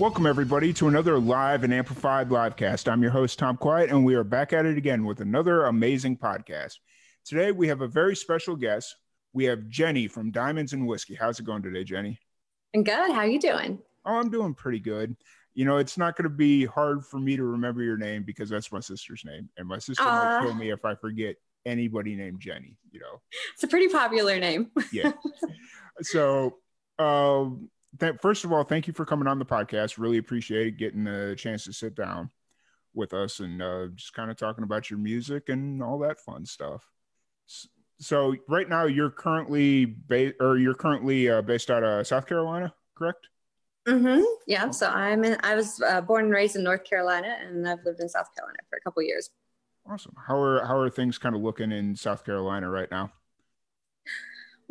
Welcome, everybody, to another live and amplified livecast. I'm your host, Tom Quiet, and we are back at it again with another amazing podcast. Today, we have a very special guest. We have Jenny from Diamonds and Whiskey. How's it going today, Jenny? I'm good. How are you doing? Oh, I'm doing pretty good. You know, it's not going to be hard for me to remember your name because that's my sister's name, and my sister might Aw. kill me if I forget anybody named Jenny. You know, It's a pretty popular name. yeah. so, um, th- first of all, thank you for coming on the podcast. Really appreciate getting the chance to sit down with us and uh, just kind of talking about your music and all that fun stuff. So, right now, you're currently ba- or you're currently uh, based out of South Carolina, correct? hmm Yeah. So I'm in. I was uh, born and raised in North Carolina, and I've lived in South Carolina for a couple years. Awesome. How are how are things kind of looking in South Carolina right now?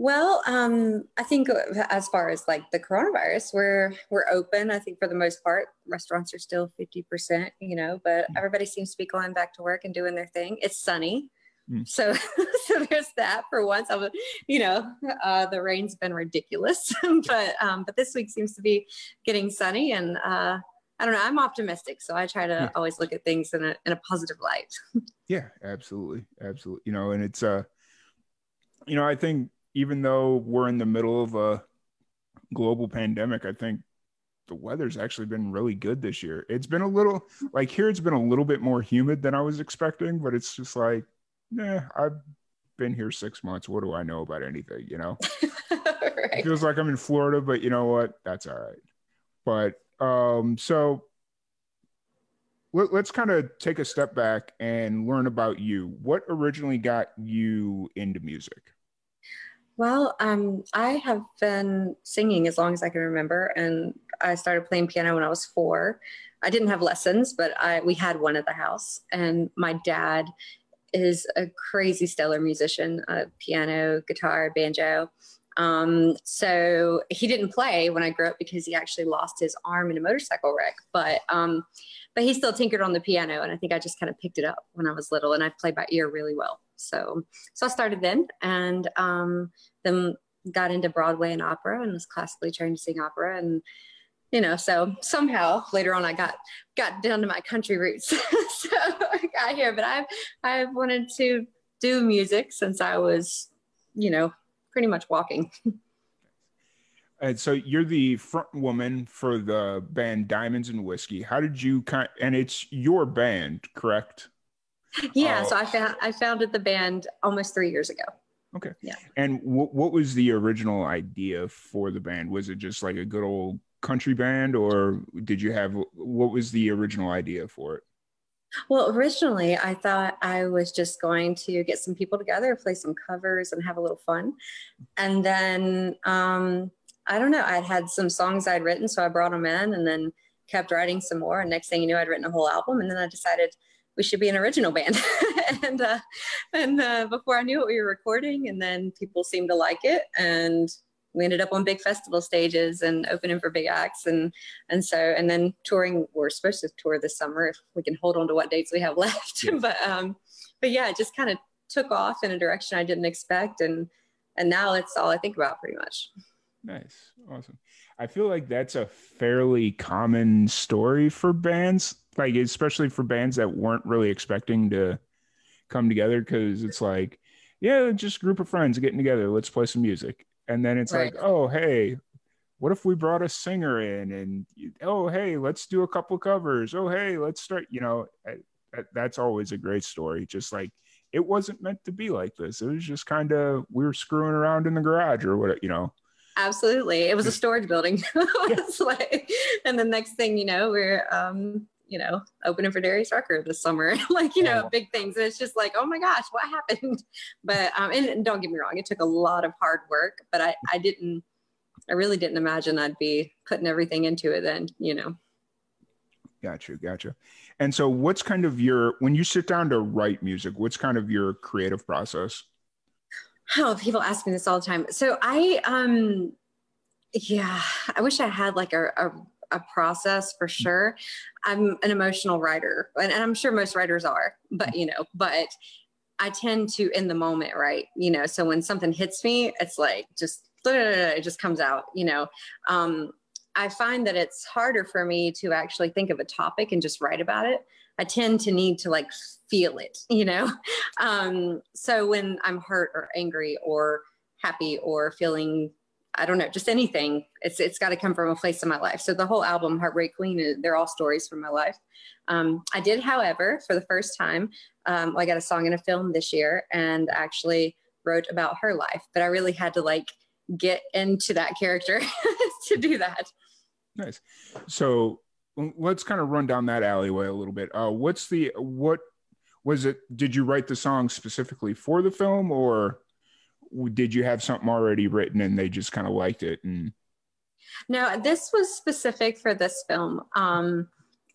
Well, um, I think as far as like the coronavirus, we're we're open. I think for the most part, restaurants are still fifty percent. You know, but Mm. everybody seems to be going back to work and doing their thing. It's sunny. Mm. So, so there's that for once. I was, you know, uh, the rain's been ridiculous, but um, but this week seems to be getting sunny, and uh, I don't know. I'm optimistic, so I try to Yeah. always look at things in a in a positive light. Yeah, absolutely. Absolutely. You know, and it's uh you know, I think even though we're in the middle of a global pandemic, I think the weather's actually been really good this year. It's been a little like here it's been a little bit more humid than I was expecting, but it's just like, nah, I've been here 6 months. What do I know about anything, you know? Right. feels like I'm in Florida, but you know what? That's all right. But um, so let, let's kind of take a step back and learn about you. What originally got you into music? Well, um, I have been singing as long as I can remember, and I started playing piano when I was four. I didn't have lessons, but I we had one at the house, and my dad is a crazy stellar musician, uh, piano, guitar, banjo. Um, so he didn't play when I grew up because he actually lost his arm in a motorcycle wreck, but um, but he still tinkered on the piano, and I think I just kind of picked it up when I was little, and I played by ear really well. So so I started then, and um, then got into Broadway and opera and was classically trained to sing opera and you know so somehow later on I got got down to my country roots so I got here but I've I've wanted to do music since I was you know pretty much walking And so you're the front woman for the band Diamonds and Whiskey. How did you kind and it's your band, correct? yeah Oh. so I found I founded the band almost three years ago Okay. Yeah. And wh- what was the original idea for the band? Was it just like a good old country band, or did you have what was the original idea for it? Well, originally I thought I was just going to get some people together, play some covers, and have a little fun. And then um, I don't know, I'd had some songs I'd written, so I brought them in and then kept writing some more. And next thing you knew, I'd written a whole album. And then I decided we should be an original band. and uh, and uh, before I knew it, we were recording, and then people seemed to like it. And we ended up on big festival stages and opening for big acts and and so and then touring we're supposed to tour this summer if we can hold on to what dates we have left Yes. but um but yeah it just kind of took off in a direction i didn't expect and and now it's all i think about pretty much Nice, awesome. I feel like that's a fairly common story for bands, like especially for bands that weren't really expecting to come together because it's like, yeah, just a group of friends getting together, let's play some music. And then it's Right. like, oh, hey, what if we brought a singer in and oh, hey, let's do a couple covers. Oh, hey, let's start, you know, eh, that's always a great story. Just like it wasn't meant to be like this. It was just kind of we were screwing around in the garage or what, you know. Absolutely. It was a storage building. like, and the next thing you know, we're, um, you know, opening for Darius Rucker this summer, like, you know, oh. big things. And it's just like, oh my gosh, what happened? But, um, and, and don't get me wrong, it took a lot of hard work, but I, I didn't, I really didn't imagine I'd be putting everything into it then, you know. Gotcha, gotcha. And so, what's kind of your when you sit down to write music? What's kind of your creative process? Oh, people ask me this all the time. So I, um, yeah, I wish I had like a, a, a process for sure. I'm an emotional writer, and, and I'm sure most writers are, but you know, but I tend to in the moment, right? You know, so when something hits me, it's like just it just comes out. You know, um, I find that it's harder for me to actually think of a topic and just write about it. I tend to need to like feel it, you know? Um, so when I'm hurt or angry or happy or feeling, I don't know, just anything, it's it's got to come from a place in my life. So the whole album, Heartbreak Queen, they're all stories from my life. Um, I did, however, for the first time, um, I got a song in a film this year and actually wrote about her life, but I really had to like get into that character to do that. Nice. So let's kind of run down that alleyway a little bit. Uh, what's the what was it? Did you write the song specifically for the film, or did you have something already written and they just kind of liked it? And no, this was specific for this film. Um,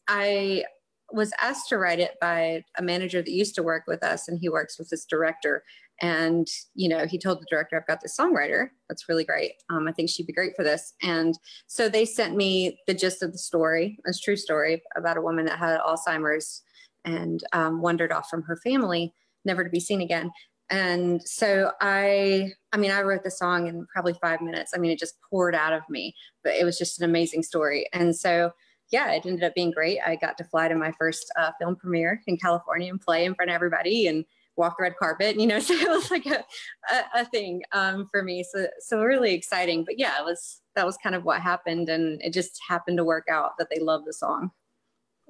I was asked to write it by a manager that used to work with us, and he works with this director. And, you know, he told the director, I've got this songwriter. That's really great. Um, I think she'd be great for this. And so they sent me the gist of the story, a true story about a woman that had Alzheimer's and um, wandered off from her family, never to be seen again. And so I, I mean, I wrote the song in probably five minutes. I mean, it just poured out of me, but it was just an amazing story. And so, yeah, it ended up being great. I got to fly to my first uh, film premiere in California and play in front of everybody. And walk the red carpet, you know, so it was like a, a, a thing um, for me. So, so really exciting, but yeah, it was, that was kind of what happened. And it just happened to work out that they love the song.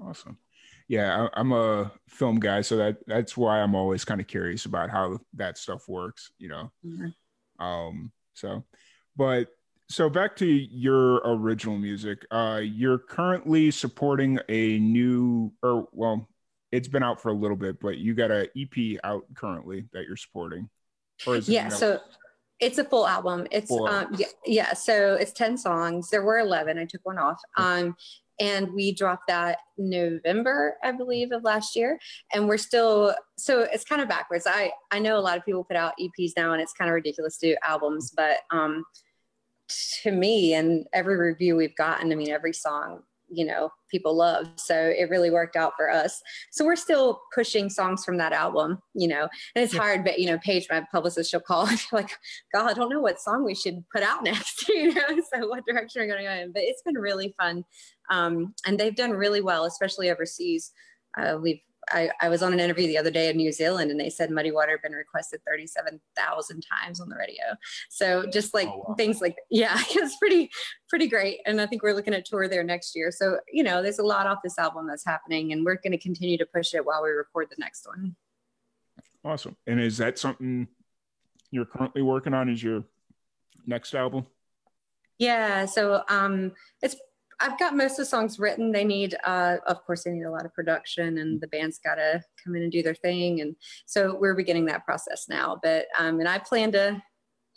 Awesome. Yeah, I, am a film guy, so that that's why I'm always kind of curious about how that stuff works, you know. Mm-hmm. Um, so, but so back to your original music. Uh, you're currently supporting a new, or well, it's been out for a little bit, but you got an EP out currently that you're supporting. yeah, so it's a full album. It's full um, yeah, yeah, so it's 10 songs. There were 11. I took one off. Um and we dropped that November, I believe, of last year. And we're still so it's kind of backwards. I I know a lot of people put out EPs now and it's kind of ridiculous to do albums, but um to me and every review we've gotten, I mean every song you know people love. So it really worked out for us. So we're still pushing songs from that album you know and it's yeah. hard but you know paige my publicist she'll call and like god i don't know what song we should put out next you know so what direction are we going to go in. But it's been really fun um, and they've done really well especially overseas. Uh, we've I, I was on an interview the other day in New Zealand and they said Muddy Water had been requested 37,000 times on the radio. So just like oh, wow. things like, yeah, it's pretty, pretty great. And I think we're looking at tour there next year. So, you know, there's a lot off this album that's happening and we're going to continue to push it while we record the next one. Awesome. And is that something you're currently working on? Is your next album? Yeah. So um, it's I've got most of the songs written. They need, uh, of course, they need a lot of production, and the band's got to come in and do their thing. And so we're beginning that process now. But um, and I plan to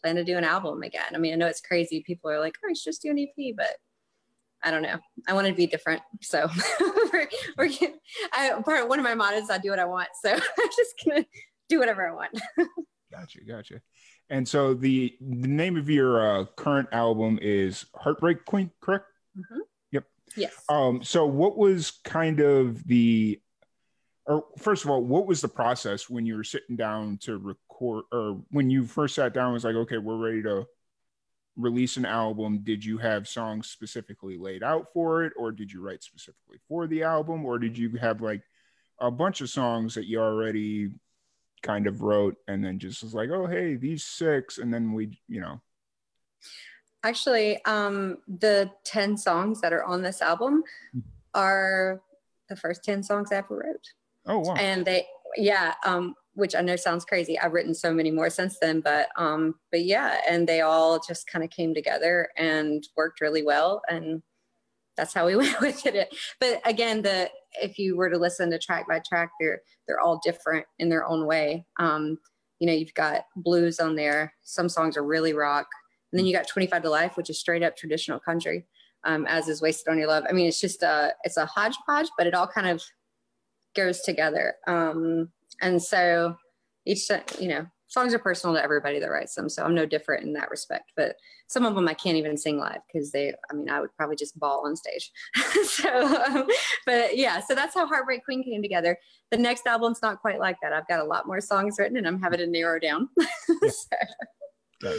plan to do an album again. I mean, I know it's crazy. People are like, "Oh, it's just do an EP," but I don't know. I want to be different. So we're, we're I, part one of my mottos: is I do what I want. So I'm just gonna do whatever I want. gotcha, gotcha. And so the the name of your uh, current album is Heartbreak Queen, correct? Mm-hmm. Yes. Um, so what was kind of the or first of all, what was the process when you were sitting down to record or when you first sat down was like, okay, we're ready to release an album, did you have songs specifically laid out for it, or did you write specifically for the album, or did you have like a bunch of songs that you already kind of wrote and then just was like, oh hey, these six, and then we, you know. Actually, um, the 10 songs that are on this album are the first 10 songs I ever wrote. Oh, wow. And they, yeah, um, which I know sounds crazy. I've written so many more since then, but, um, but yeah, and they all just kind of came together and worked really well. And that's how we went with it. But again, the, if you were to listen to track by track, they're they're all different in their own way. Um, you know, you've got blues on there. Some songs are really rock, and then you got 25 to Life, which is straight up traditional country. Um, as is Wasted on Your Love. I mean, it's just a it's a hodgepodge, but it all kind of goes together. Um, and so each you know songs are personal to everybody that writes them so i'm no different in that respect but some of them i can't even sing live because they i mean i would probably just bawl on stage so um, but yeah so that's how heartbreak queen came together the next album's not quite like that i've got a lot more songs written and i'm having to narrow down so.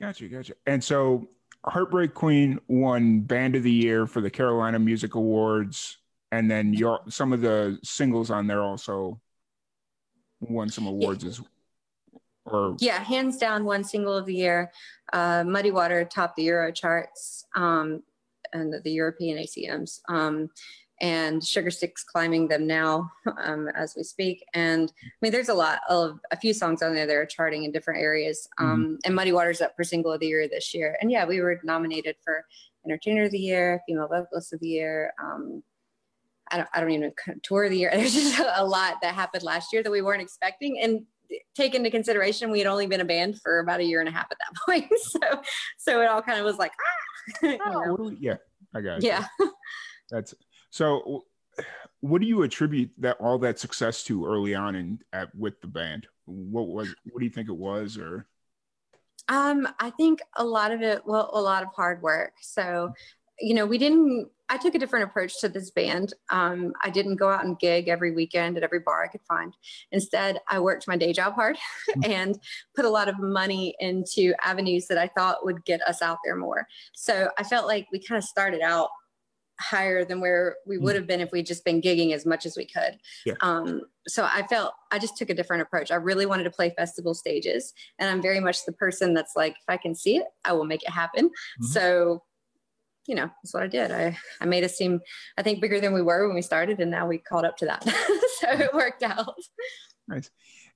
Gotcha gotcha. And so heartbreak queen won band of the year for the carolina music awards and then your some of the singles on there also won some awards yeah. as or yeah hands down one single of the year. Uh, muddy water topped the euro charts um, and the, the, european acms um, and sugar sticks climbing them now um, as we speak and i mean there's a lot of a few songs on there that are charting in different areas um, mm-hmm. and muddy water's up for single of the year this year and yeah we were nominated for entertainer of the year female vocalist of the year um, I don't, I don't even tour of the year. There's just a lot that happened last year that we weren't expecting. And take into consideration we had only been a band for about a year and a half at that point. So so it all kind of was like, ah. oh, yeah, I got it. Yeah. That's so what do you attribute that all that success to early on in at with the band? What was what do you think it was or um, I think a lot of it, well, a lot of hard work. So, you know, we didn't I took a different approach to this band. Um, I didn't go out and gig every weekend at every bar I could find. Instead, I worked my day job hard and put a lot of money into avenues that I thought would get us out there more. So I felt like we kind of started out higher than where we would mm. have been if we'd just been gigging as much as we could. Yeah. Um, so I felt I just took a different approach. I really wanted to play festival stages, and I'm very much the person that's like, if I can see it, I will make it happen. Mm-hmm. So you know, that's what I did. I, I made us seem, I think, bigger than we were when we started, and now we caught up to that. so it worked out. Nice.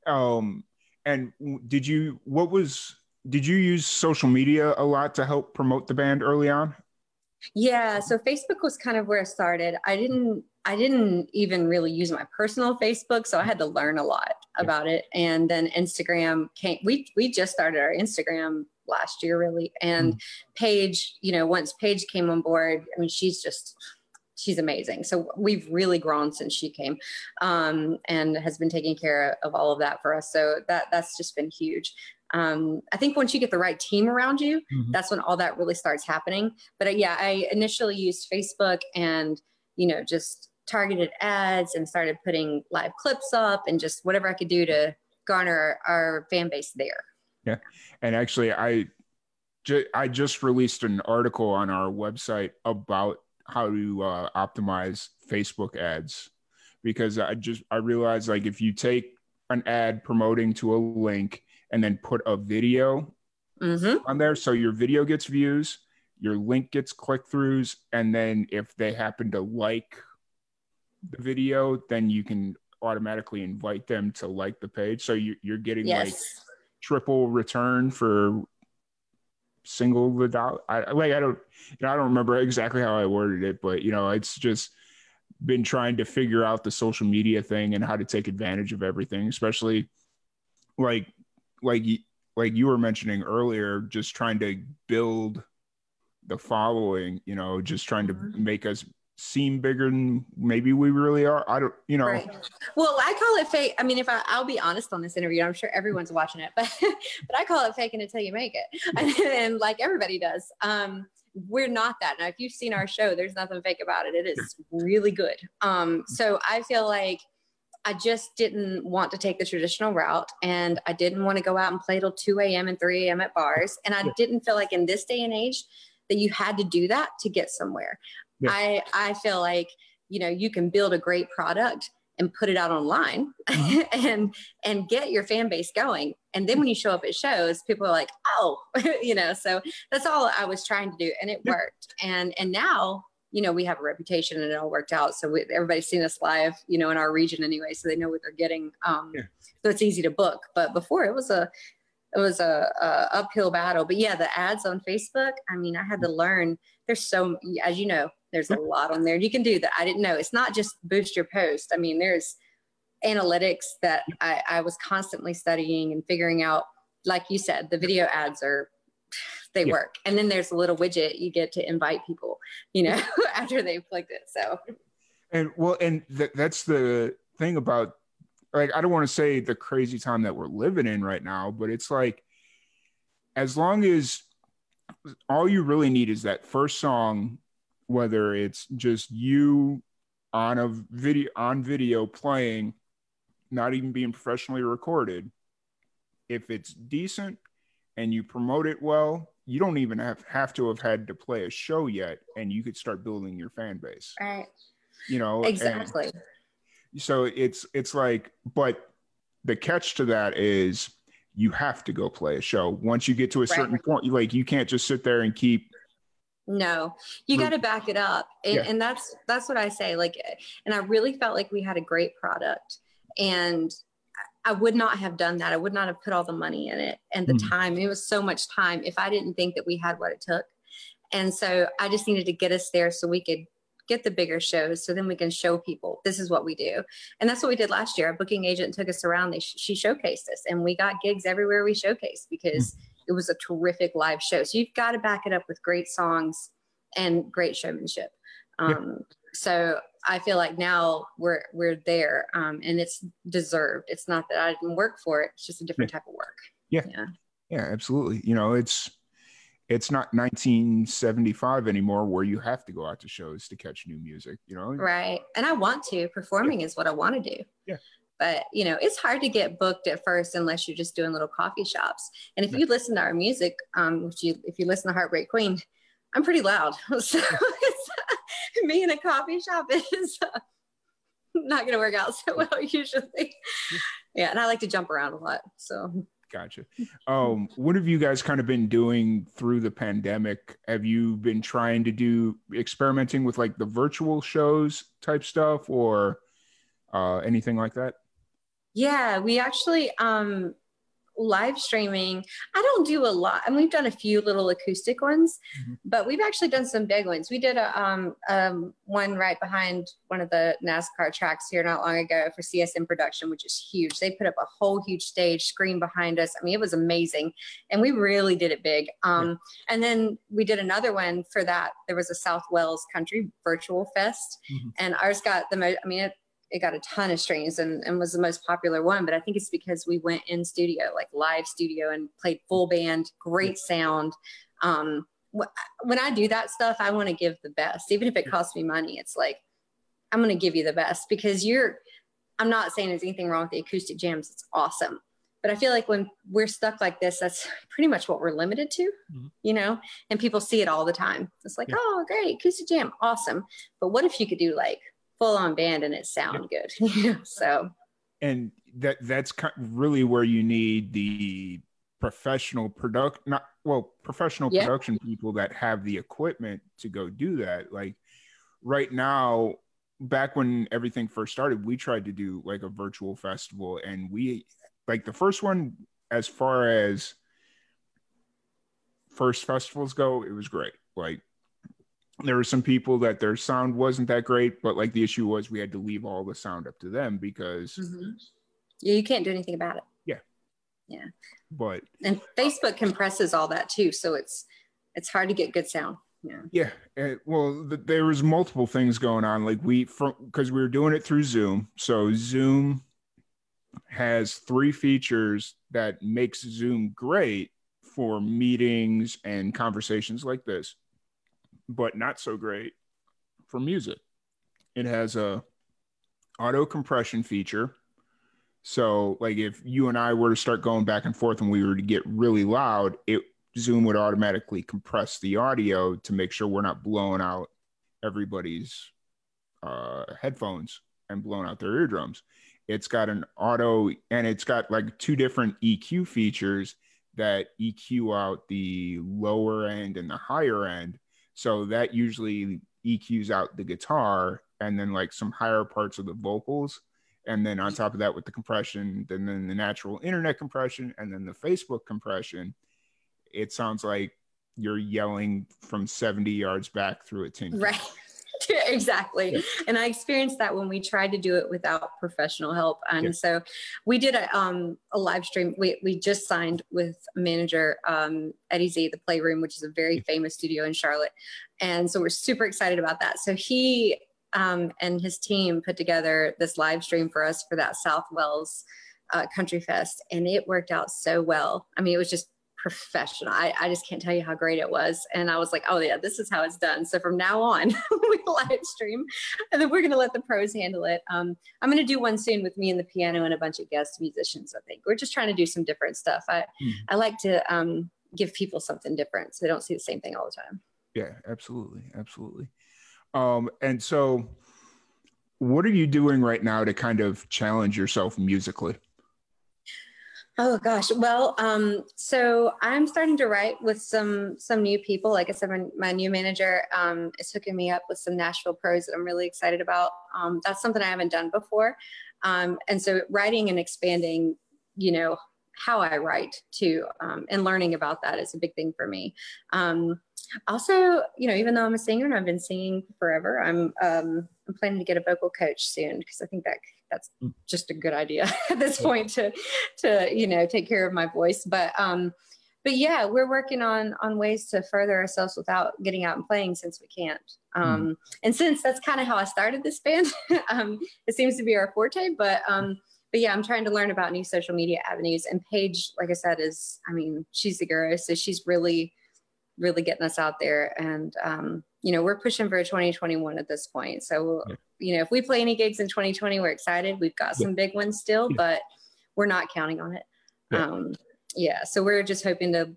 Um, and did you, what was, did you use social media a lot to help promote the band early on? Yeah. So Facebook was kind of where I started. I didn't, I didn't even really use my personal Facebook, so I had to learn a lot about it. And then Instagram came. We we just started our Instagram last year really and mm. paige you know once paige came on board i mean she's just she's amazing so we've really grown since she came um, and has been taking care of all of that for us so that that's just been huge um, i think once you get the right team around you mm-hmm. that's when all that really starts happening. But uh, yeah i initially used facebook and you know just targeted ads and started putting live clips up and just whatever i could do to garner our fan base there. Yeah, and actually, I ju- I just released an article on our website about how to uh, optimize Facebook ads because I just I realized like if you take an ad promoting to a link and then put a video mm-hmm. on there, so your video gets views, your link gets click throughs, and then if they happen to like the video, then you can automatically invite them to like the page. So you, are getting yes. like triple return for single the dollar. I like I don't you know I don't remember exactly how I worded it, but you know it's just been trying to figure out the social media thing and how to take advantage of everything, especially like like like you were mentioning earlier, just trying to build the following, you know, just trying to mm-hmm. make us seem bigger than maybe we really are. I don't, you know. Right. Well, I call it fake. I mean, if I, I'll be honest on this interview, I'm sure everyone's watching it, but but I call it faking until you make it, and, and like everybody does. Um, we're not that. Now, if you've seen our show, there's nothing fake about it. It is really good. Um, so I feel like I just didn't want to take the traditional route and I didn't want to go out and play till 2 a.m. and 3 a.m. at bars. And I didn't feel like in this day and age that you had to do that to get somewhere yeah. I I feel like you know you can build a great product and put it out online mm-hmm. and and get your fan base going and then when you show up at shows people are like oh you know so that's all i was trying to do and it yeah. worked and and now you know we have a reputation and it all worked out so we, everybody's seen us live you know in our region anyway so they know what they're getting um yeah. so it's easy to book but before it was a it was a, a uphill battle but yeah the ads on facebook i mean i had to learn there's so as you know There's a lot on there. You can do that. I didn't know. It's not just boost your post. I mean, there's analytics that I, I was constantly studying and figuring out. Like you said, the video ads are they yeah. work. And then there's a little widget you get to invite people, you know, after they've clicked it. So, and well, and th- that's the thing about like, I don't want to say the crazy time that we're living in right now, but it's like, as long as all you really need is that first song, whether it's just you on a video on video playing, not even being professionally recorded. If it's decent and you promote it well, you don't even have, have to have had to play a show yet and you could start building your fan base. Right. You know exactly. So it's it's like but the catch to that is you have to go play a show. Once you get to a certain right. point like you can't just sit there and keep no. You got to back it up. And, yeah. and that's that's what i say like and i really felt like we had a great product. And I would not have done that. I would not have put all the money in it and the mm time. It was so much time if I didn't think that we had what it took. And so I just needed to get us there so we could get the bigger shows so then we can show people this is what we do. And that's what we did last year. Our booking agent took us around. They sh- she showcased us and we got gigs everywhere we showcased because mm it was a terrific live show. So you've got to back it up with great songs and great showmanship. Um, yeah. So I feel like now we're we're there, um, and it's deserved. It's not that I didn't work for it; it's just a different yeah. type of work. Yeah, yeah, yeah, absolutely. You know, it's it's not 1975 anymore where you have to go out to shows to catch new music. You know, right? And I want to. Performing yeah. is what I want to do. Yeah. But you know, it's hard to get booked at first unless you're just doing little coffee shops. And if yeah. you listen to our music, um, if you if you listen to Heartbreak Queen, I'm pretty loud. So me in a coffee shop is uh, not going to work out so well usually. Yeah, and I like to jump around a lot. So gotcha. Um, what have you guys kind of been doing through the pandemic? Have you been trying to do experimenting with like the virtual shows type stuff or uh, anything like that? Yeah, we actually um live streaming i don't do a lot I and we've done a few little acoustic ones mm-hmm. but we've actually done some big ones we did a um, um, one right behind one of the nascar tracks here not long ago for csm production which is huge they put up a whole huge stage screen behind us i mean it was amazing and we really did it big um, yeah. and then we did another one for that there was a south wales country virtual fest mm-hmm. and ours got the most i mean it it got a ton of streams and, and was the most popular one. But I think it's because we went in studio, like live studio, and played full band, great sound. Um, when I do that stuff, I want to give the best, even if it costs me money. It's like I'm going to give you the best because you're. I'm not saying there's anything wrong with the acoustic jams. It's awesome. But I feel like when we're stuck like this, that's pretty much what we're limited to, mm-hmm. you know, and people see it all the time. It's like, yeah. oh, great, acoustic jam, awesome. But what if you could do like full on band and it sound yeah. good. so and that that's really where you need the professional product not well professional yeah. production people that have the equipment to go do that like right now back when everything first started we tried to do like a virtual festival and we like the first one as far as first festivals go it was great like there were some people that their sound wasn't that great, but like the issue was we had to leave all the sound up to them because mm-hmm. yeah, you can't do anything about it. Yeah. Yeah. But and Facebook compresses all that too, so it's it's hard to get good sound. Yeah. Yeah. Uh, well, the, there was multiple things going on. Like we, from because we were doing it through Zoom. So Zoom has three features that makes Zoom great for meetings and conversations like this but not so great for music. It has a auto compression feature. So like if you and I were to start going back and forth and we were to get really loud, it Zoom would automatically compress the audio to make sure we're not blowing out everybody's uh, headphones and blowing out their eardrums. It's got an auto and it's got like two different EQ features that EQ out the lower end and the higher end so that usually EQs out the guitar and then like some higher parts of the vocals. And then on top of that, with the compression, then, then the natural internet compression, and then the Facebook compression, it sounds like you're yelling from 70 yards back through a tin. Right. exactly. And I experienced that when we tried to do it without professional help. And so we did a, um, a live stream. We, we just signed with manager um, Eddie Z, the Playroom, which is a very famous studio in Charlotte. And so we're super excited about that. So he um, and his team put together this live stream for us for that South Wales uh, Country Fest. And it worked out so well. I mean, it was just professional. I, I just can't tell you how great it was. And I was like, oh yeah, this is how it's done. So from now on, we live stream and then we're going to let the pros handle it. Um, I'm going to do one soon with me and the piano and a bunch of guest musicians. I think we're just trying to do some different stuff. I, mm. I like to um, give people something different so they don't see the same thing all the time. Yeah, absolutely. Absolutely. Um, and so what are you doing right now to kind of challenge yourself musically? Oh gosh. Well, um, so I'm starting to write with some some new people. Like I said, my, my new manager um, is hooking me up with some Nashville pros that I'm really excited about. Um, that's something I haven't done before, um, and so writing and expanding, you know, how I write too, um, and learning about that is a big thing for me. Um, also, you know, even though I'm a singer and I've been singing forever, I'm I'm planning to get a vocal coach soon because I think that that's just a good idea at this point to to you know take care of my voice. But um but yeah we're working on on ways to further ourselves without getting out and playing since we can't. Um mm. and since that's kind of how i started this band um it seems to be our forte. But um but yeah i'm trying to learn about new social media avenues. And paige like i said is i mean she's the guru so she's really really getting us out there. And um you know, we're pushing for 2021 at this point. So, yeah. you know, if we play any gigs in 2020, we're excited. We've got some big ones still, yeah. but we're not counting on it. Um, yeah. So we're just hoping to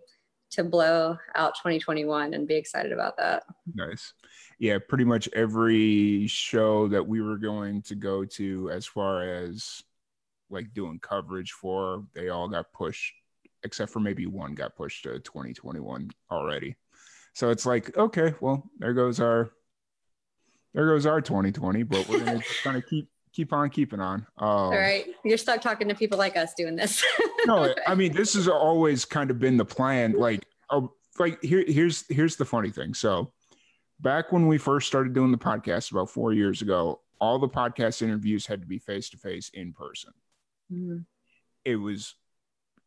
to blow out 2021 and be excited about that. Nice. Yeah, pretty much every show that we were going to go to as far as like doing coverage for, they all got pushed except for maybe one got pushed to 2021 already. So it's like, okay, well, there goes our there goes our 2020, but we're gonna kind of keep keep on keeping on. Um, All right, you're stuck talking to people like us doing this. no, I mean this has always kind of been the plan. Like, oh, like here, here's here's the funny thing. So, back when we first started doing the podcast about four years ago, all the podcast interviews had to be face to face in person. Mm-hmm. It was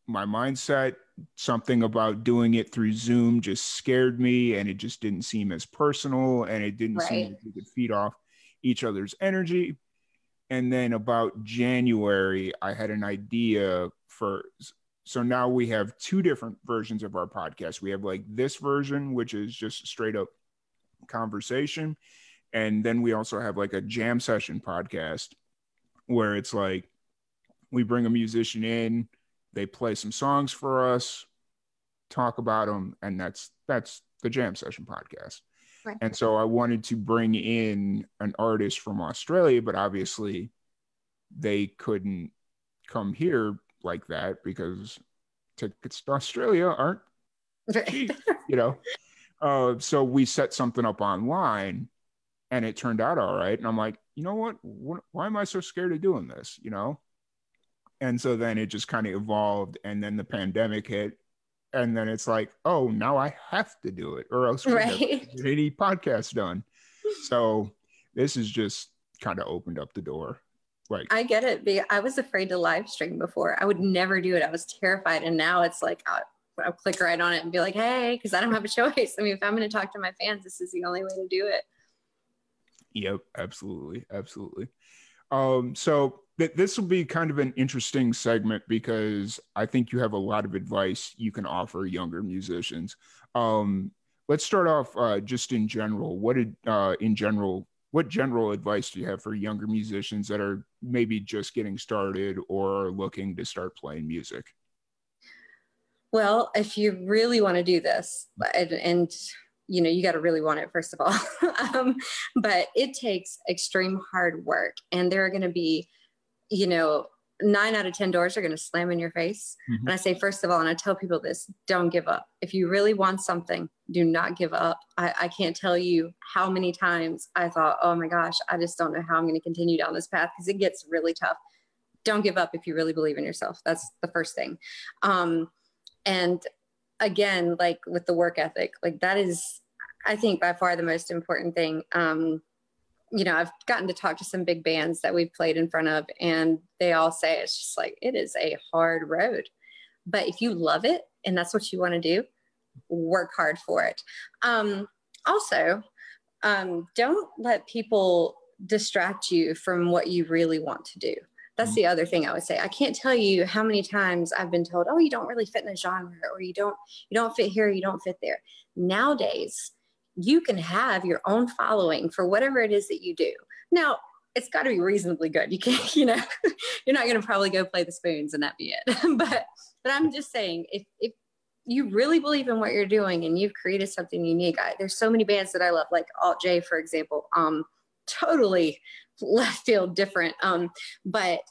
my mindset something about doing it through zoom just scared me and it just didn't seem as personal and it didn't right. seem like we could feed off each other's energy. And then about january i had an idea for so now we have two different versions of our podcast. We have like this version which is just straight up conversation. And then we also have like a jam session podcast where it's like we bring a musician in they play some songs for us, talk about them, and that's that's the Jam Session podcast. Right. And so I wanted to bring in an artist from Australia, but obviously they couldn't come here like that because tickets to Australia aren't cheap, you know. Uh, so we set something up online and it turned out all right. And I'm like, you know what? what? Why am I so scared of doing this? You know? And so then it just kind of evolved and then the pandemic hit and then it's like oh now i have to do it or else we right. get any podcast done. So this has just kind of opened up the door like i get it i was afraid to live stream before. I would never do it. I was terrified and now it's like I'll, I'll click right on it and be like hey because i don't have a choice. I mean if i'm going to talk to my fans this is the only way to do it. Yep absolutely absolutely. Um so this will be kind of an interesting segment because I think you have a lot of advice you can offer younger musicians. Um, let's start off uh, just in general. What did, uh, in general, what general advice do you have for younger musicians that are maybe just getting started or looking to start playing music? Well, if you really want to do this, and, and you know, you got to really want it, first of all. um, but it takes extreme hard work, and there are going to be you know, nine out of 10 doors are going to slam in your face. Mm-hmm. And I say, first of all, and I tell people this don't give up. If you really want something, do not give up. I, I can't tell you how many times I thought, oh my gosh, I just don't know how I'm going to continue down this path because it gets really tough. Don't give up if you really believe in yourself. That's the first thing. Um, and again, like with the work ethic, like that is, I think, by far the most important thing. Um, you know, I've gotten to talk to some big bands that we've played in front of, and they all say it's just like it is a hard road. But if you love it and that's what you want to do, work hard for it. Um, also, um, don't let people distract you from what you really want to do. That's the other thing I would say. I can't tell you how many times I've been told, "Oh, you don't really fit in a genre, or you don't you don't fit here, you don't fit there." Nowadays, you can have your own following for whatever it is that you do. Now, it's got to be reasonably good. You can't, you know, you're not going to probably go play the spoons and that be it. but, but I'm just saying, if if you really believe in what you're doing and you've created something unique, I, there's so many bands that I love, like Alt J, for example. Um, totally left field different. Um, but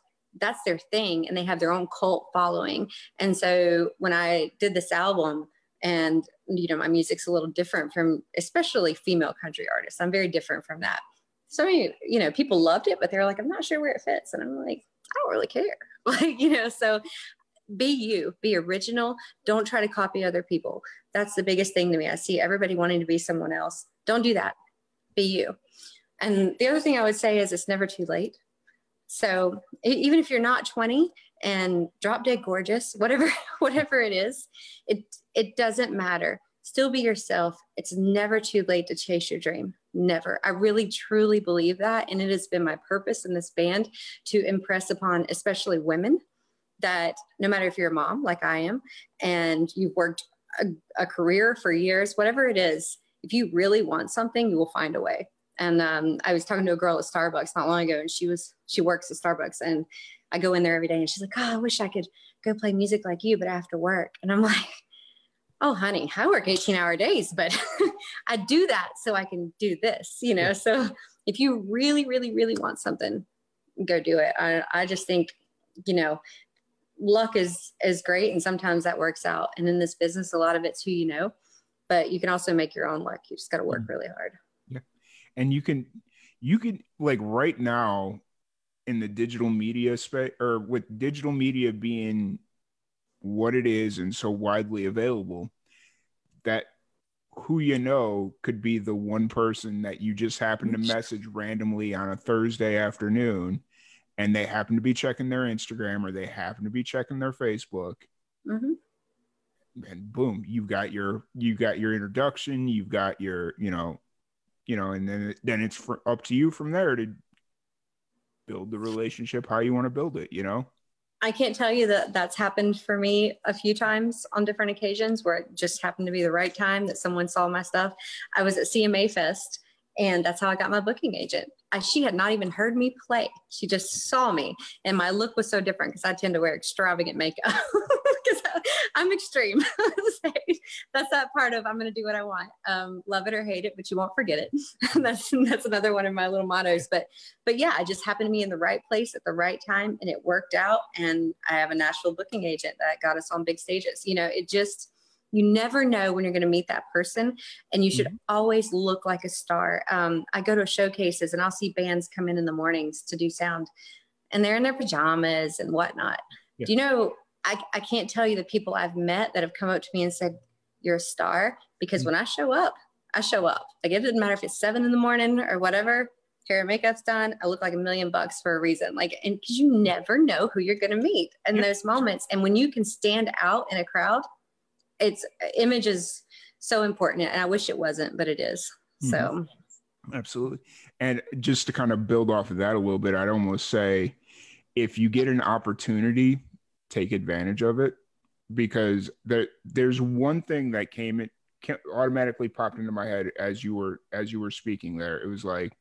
that's their thing, and they have their own cult following. And so when I did this album, and you know my music's a little different from especially female country artists. I'm very different from that. So you know people loved it but they're like i'm not sure where it fits. And i'm like i don't really care. Like you know so be you be original. Don't try to copy other people. That's the biggest thing to me. I see everybody wanting to be someone else. Don't do that. Be you. And the other thing i would say is it's never too late. So even if you're not 20 and drop dead gorgeous, whatever whatever it is, it it doesn't matter. Still be yourself. It's never too late to chase your dream. Never. I really truly believe that and it has been my purpose in this band to impress upon especially women that no matter if you're a mom like I am and you've worked a, a career for years, whatever it is, if you really want something, you will find a way. And um, I was talking to a girl at Starbucks not long ago, and she was she works at Starbucks, and I go in there every day, and she's like, "Oh, I wish I could go play music like you, but I have to work." And I'm like, "Oh, honey, I work 18 hour days, but I do that so I can do this, you know." So if you really, really, really want something, go do it. I I just think, you know, luck is is great, and sometimes that works out. And in this business, a lot of it's who you know, but you can also make your own luck. You just got to work mm. really hard and you can you can like right now in the digital media space or with digital media being what it is and so widely available that who you know could be the one person that you just happen to message randomly on a Thursday afternoon and they happen to be checking their Instagram or they happen to be checking their Facebook. Mm-hmm. And boom, you've got your you've got your introduction, you've got your, you know, you know, and then then it's for, up to you from there to build the relationship how you want to build it. You know. I can't tell you that that's happened for me a few times on different occasions where it just happened to be the right time that someone saw my stuff. I was at CMA Fest and that's how I got my booking agent. I, she had not even heard me play. She just saw me, and my look was so different because I tend to wear extravagant makeup I'm extreme. that's that part of I'm going to do what I want, um, love it or hate it, but you won't forget it. that's that's another one of my little mottos. But but yeah, I just happened to be in the right place at the right time, and it worked out. And I have a Nashville booking agent that got us on big stages. You know, it just you never know when you're going to meet that person and you should mm-hmm. always look like a star um, i go to showcases and i'll see bands come in in the mornings to do sound and they're in their pajamas and whatnot yeah. do you know I, I can't tell you the people i've met that have come up to me and said you're a star because mm-hmm. when i show up i show up. Like it doesn't matter if it's seven in the morning or whatever hair and makeup's done i look like a million bucks for a reason. Like and because you never know who you're going to meet in those moments. And when you can stand out in a crowd it's image is so important. And i wish it wasn't but it is. So mm-hmm. absolutely. And just to kind of build off of that a little bit i'd almost say if you get an opportunity take advantage of it because there, there's one thing that came it automatically popped into my head as you were as you were speaking there. It was like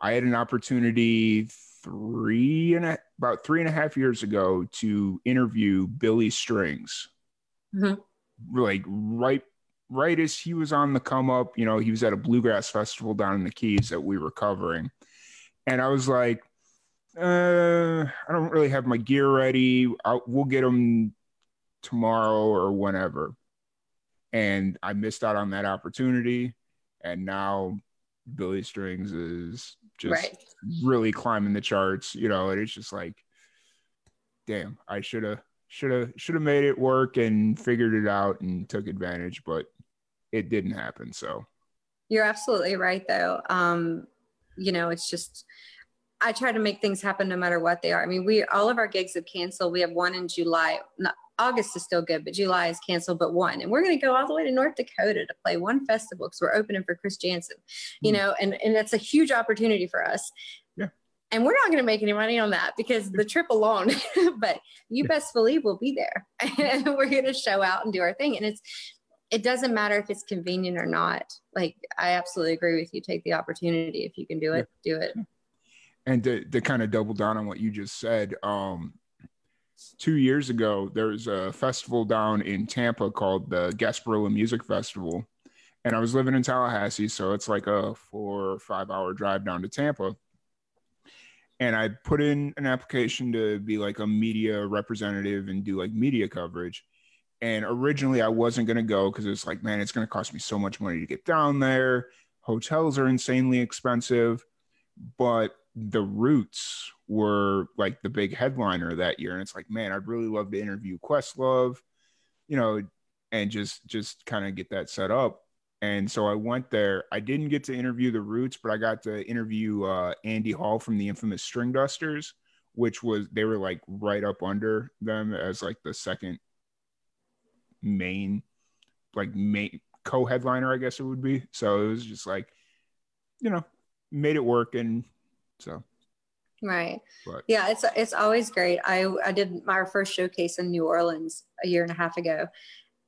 i had an opportunity three and a, about three and a half years ago to interview billy strings. Mm-hmm. Like right right as he was on the come up, you know, he was at a bluegrass festival down in the Keys that we were covering. And I was like, uh, I don't really have my gear ready. I'll, we'll get them tomorrow or whenever. And I missed out on that opportunity. And now Billy Strings is just right. really climbing the charts, you know, and it's just like, damn, I should have should have should have made it work and figured it out and took advantage, but it didn't happen. So you're absolutely right, though. Um, you know, it's just I try to make things happen no matter what they are. I mean, we all of our gigs have canceled. We have one in July. Not, August is still good, but July is canceled, but one. And we're going to go all the way to North Dakota to play one festival because we're opening for Chris Janson, you mm. know, and, and that's a huge opportunity for us. Yeah. And we're not going to make any money on that because the trip alone, but you yeah. best believe we'll be there and we're going to show out and do our thing. And it's, it doesn't matter if it's convenient or not. Like, I absolutely agree with you. Take the opportunity. If you can do it, yeah. do it. And to, to kind of double down on what you just said, um, two years ago, there was a festival down in Tampa called the Gasparilla Music Festival. And I was living in Tallahassee, so it's like a four or five hour drive down to Tampa. And I put in an application to be like a media representative and do like media coverage. And originally I wasn't going to go because it's like, man, it's going to cost me so much money to get down there. Hotels are insanely expensive. But the Roots were like the big headliner that year, and it's like, man, I'd really love to interview Questlove, you know, and just just kind of get that set up. And so I went there. I didn't get to interview the Roots, but I got to interview uh, Andy Hall from the infamous Stringdusters, which was they were like right up under them as like the second main, like main co-headliner, I guess it would be. So it was just like, you know, made it work and so right. But. Yeah, it's it's always great. I I did my first showcase in New Orleans a year and a half ago,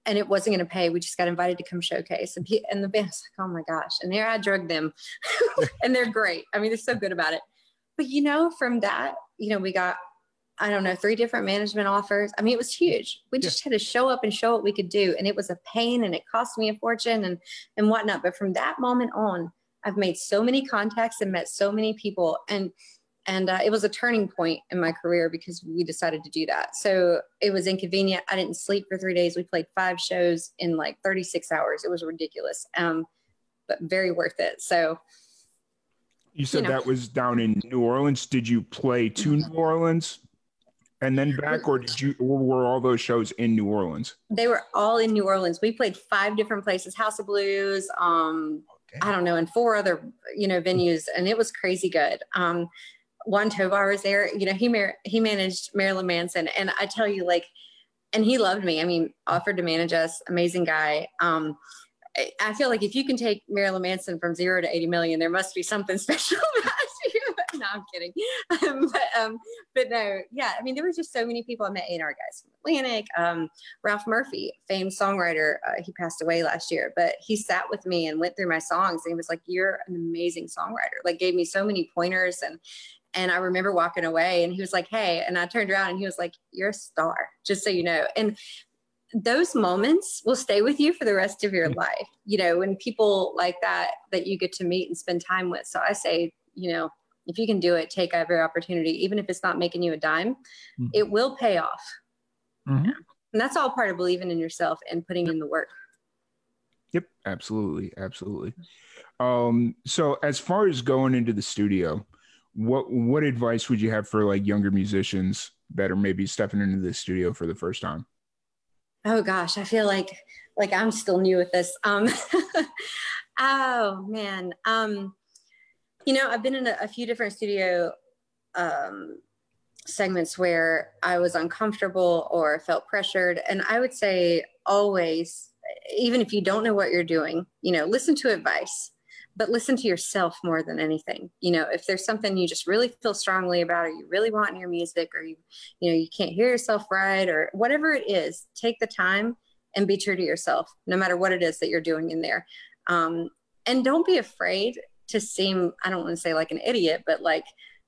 and it wasn't going to pay. We just got invited to come showcase, and he, and the band's like, "Oh my gosh!" And there I drugged them, and they're great. I mean, they're so good about it. But you know, from that, you know, we got I don't know, three different management offers. I mean, it was huge. We just yeah. had to show up and show what we could do. And it was a pain and it cost me a fortune and and whatnot. But from that moment on, I've made so many contacts and met so many people, and and uh, it was a turning point in my career because we decided to do that. So it was inconvenient. I didn't sleep for three days. We played five shows in like 36 hours. It was ridiculous, um, but very worth it. So. You said you know. that was down in New Orleans. Did you play to New Orleans and then back, or did you? Or were all those shows in New Orleans? They were all in New Orleans. We played five different places: House of Blues, um, I don't know, and four other, you know, venues, and it was crazy good. Um, Juan Tovar was there. You know, he mar- he managed Marilyn Manson, and I tell you, like, and he loved me. I mean, offered to manage us. Amazing guy. Um, I feel like if you can take Marilyn Manson from zero to 80 million, there must be something special about no, I'm kidding. Um, but, um, but no, yeah. I mean, there were just so many people. I met A&R guys from Atlantic. Um, Ralph Murphy, famed songwriter, uh, he passed away last year, but he sat with me and went through my songs. And he was like, "You're an amazing songwriter." Like, gave me so many pointers and. And I remember walking away and he was like, Hey, and I turned around and he was like, You're a star, just so you know. And those moments will stay with you for the rest of your life you know when people like that that you get to meet and spend time with so i say you know if you can do it, take every opportunity, even if it's not making you a dime, mm-hmm. it will pay off. Mm-hmm. And that's all part of believing in yourself and putting in the work. Yep, absolutely, absolutely. Um, so as far as going into the studio, what what advice would you have for like younger musicians that are maybe stepping into the studio for the first time? Oh gosh, I feel like like I'm still new with this. Um, oh man. Um, you know, I've been in a, a few different studio um, segments where I was uncomfortable or felt pressured. And I would say always, even if you don't know what you're doing, you know, listen to advice, but listen to yourself more than anything. You know, if there's something you just really feel strongly about, or you really want in your music, or you, you know, you can't hear yourself right, or whatever it is, take the time and be true to yourself, no matter what it is that you're doing in there. Um, and don't be afraid to seem i don't want to say like an idiot but like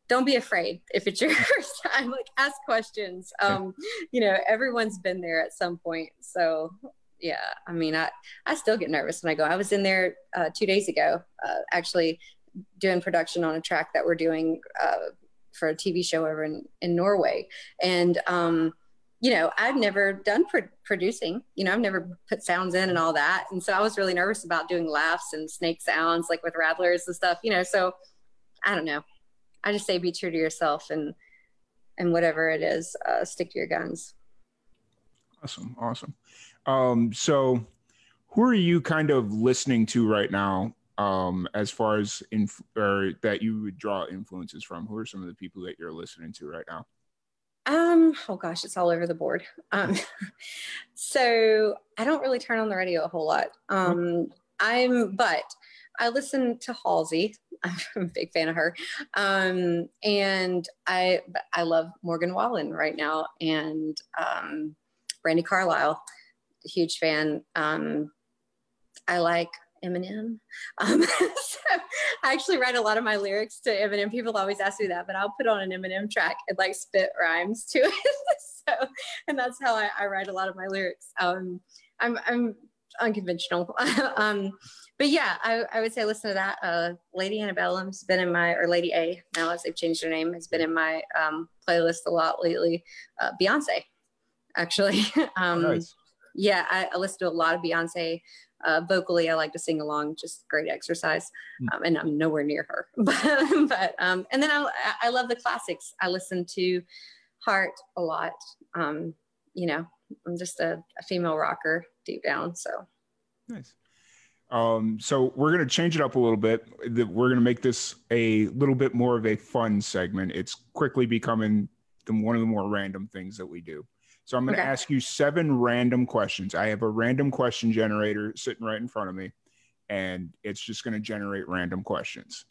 don't be afraid if it's your first time like ask questions. Um you know everyone's been there at some point so yeah i mean i i still get nervous when i go. I was in there uh, two days ago uh, actually doing production on a track that we're doing uh, for a tv show over in in norway. And um you know, I've never done pro- producing, you know, I've never put sounds in and all that. And so I was really nervous about doing laughs and snake sounds like with rattlers and stuff, you know, so I don't know. I just say be true to yourself and, and whatever it is, uh, stick to your guns. Awesome. Awesome. Um, so who are you kind of listening to right now um, as far as in or that you would draw influences from? Who are some of the people that you're listening to right now? Um, oh gosh, it's all over the board. Um, so I don't really turn on the radio a whole lot. Um, I'm, but I listen to Halsey. I'm a big fan of her. Um, and I, I love Morgan Wallen right now and, um, Brandi Carlile, huge fan. Um, I like Eminem. Um, so I actually write a lot of my lyrics to Eminem. People always ask me that, but I'll put on an Eminem track and like spit rhymes to it. so, and that's how I, I, write a lot of my lyrics. Um, I'm, I'm unconventional. um, but yeah, I, I, would say listen to that. Uh, Lady Antebellum's been in my, or Lady A now as they've changed her name, has been in my um, playlist a lot lately. Uh, Beyonce, actually. um, nice. Yeah, I, I listen to a lot of Beyonce uh, vocally, I like to sing along, just great exercise. Hmm. Um, and I'm nowhere near her. but, but um, and then I, I love the classics. I listen to Heart a lot. Um, you know, I'm just a, a female rocker deep down. So nice. Um, so we're going to change it up a little bit. We're going to make this a little bit more of a fun segment. It's quickly becoming the, one of the more random things that we do. So I'm going to okay. ask you seven random questions. I have a random question generator sitting right in front of me, and it's just going to generate random questions.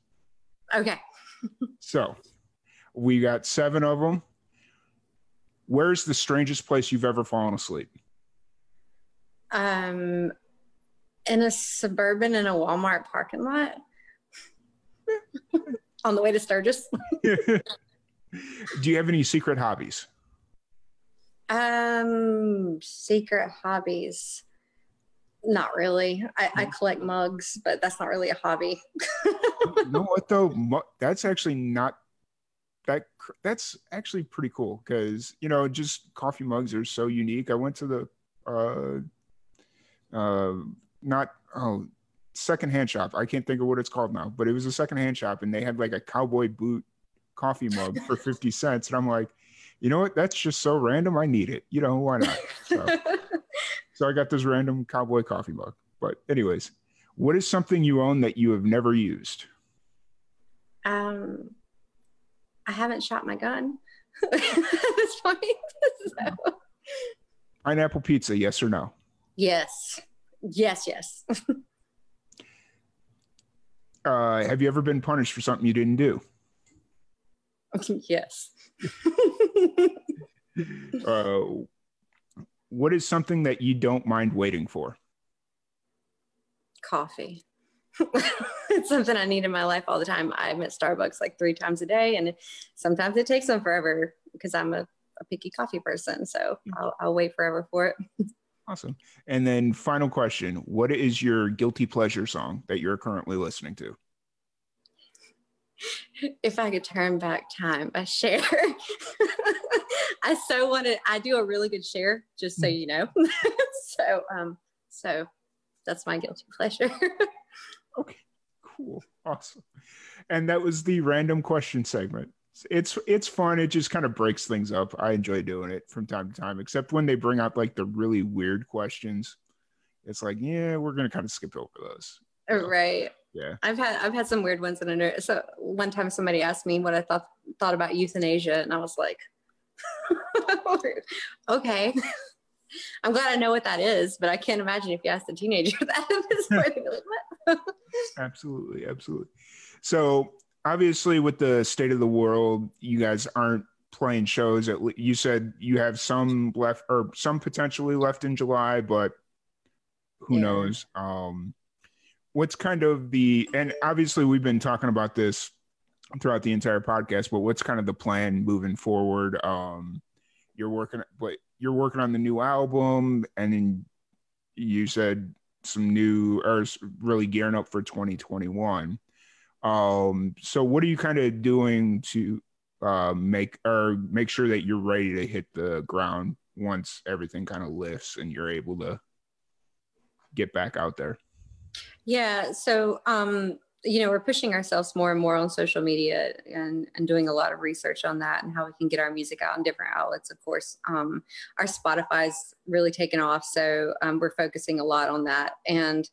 Okay. so we got seven of them. Where's the strangest place you've ever fallen asleep? Um, in a suburban in a Walmart parking lot on the way to Sturgis. Do you have any secret hobbies? Um, secret hobbies. Not really. I, I hmm. collect mugs, but that's not really a hobby. you know what though? That's actually not that. That's actually pretty cool because you know just coffee mugs are so unique. I went to the uh, uh, not oh secondhand shop. I can't think of what it's called now, but it was a secondhand shop, and they had like a cowboy boot coffee mug for fifty cents, and I'm like, you know what? That's just so random. I need it. You know, why not? So, so I got this random cowboy coffee mug. But, anyways, what is something you own that you have never used? Um, I haven't shot my gun at this point. So. Pineapple pizza, yes or no? Yes. Yes, yes. uh, have you ever been punished for something you didn't do? yes. uh, what is something that you don't mind waiting for? Coffee. it's something I need in my life all the time. I'm at Starbucks like three times a day, and sometimes it takes them forever because I'm a, a picky coffee person. So mm-hmm. I'll, I'll wait forever for it. awesome. And then, final question What is your guilty pleasure song that you're currently listening to? If I could turn back time, I Cher. I so wanted. I do a really good Cher, just so you know. so, um, so that's my guilty pleasure. okay, cool, awesome. And that was the random question segment. It's it's fun. It just kind of breaks things up. I enjoy doing it from time to time, except when they bring out like the really weird questions. It's like, yeah, we're gonna kind of skip over those. So, right yeah. I've had i've had some weird ones in there so one time somebody asked me what i thought thought about euthanasia and i was like okay. I'm glad i know what that is but i can't imagine if you asked a teenager that absolutely absolutely. So obviously with the state of the world you guys aren't playing shows. At you said you have some left or some potentially left in july but who yeah. knows? Um what's kind of the and obviously we've been talking about this throughout the entire podcast but what's kind of the plan moving forward? Um you're working but you're working on the new album and then you said some new or really gearing up for 2021 um so what are you kind of doing to uh make or make sure that you're ready to hit the ground once everything kind of lifts and you're able to get back out there yeah. So, um, you know, we're pushing ourselves more and more on social media and, and doing a lot of research on that and how we can get our music out in different outlets. Of course, um, our Spotify's really taken off. So um, we're focusing a lot on that. And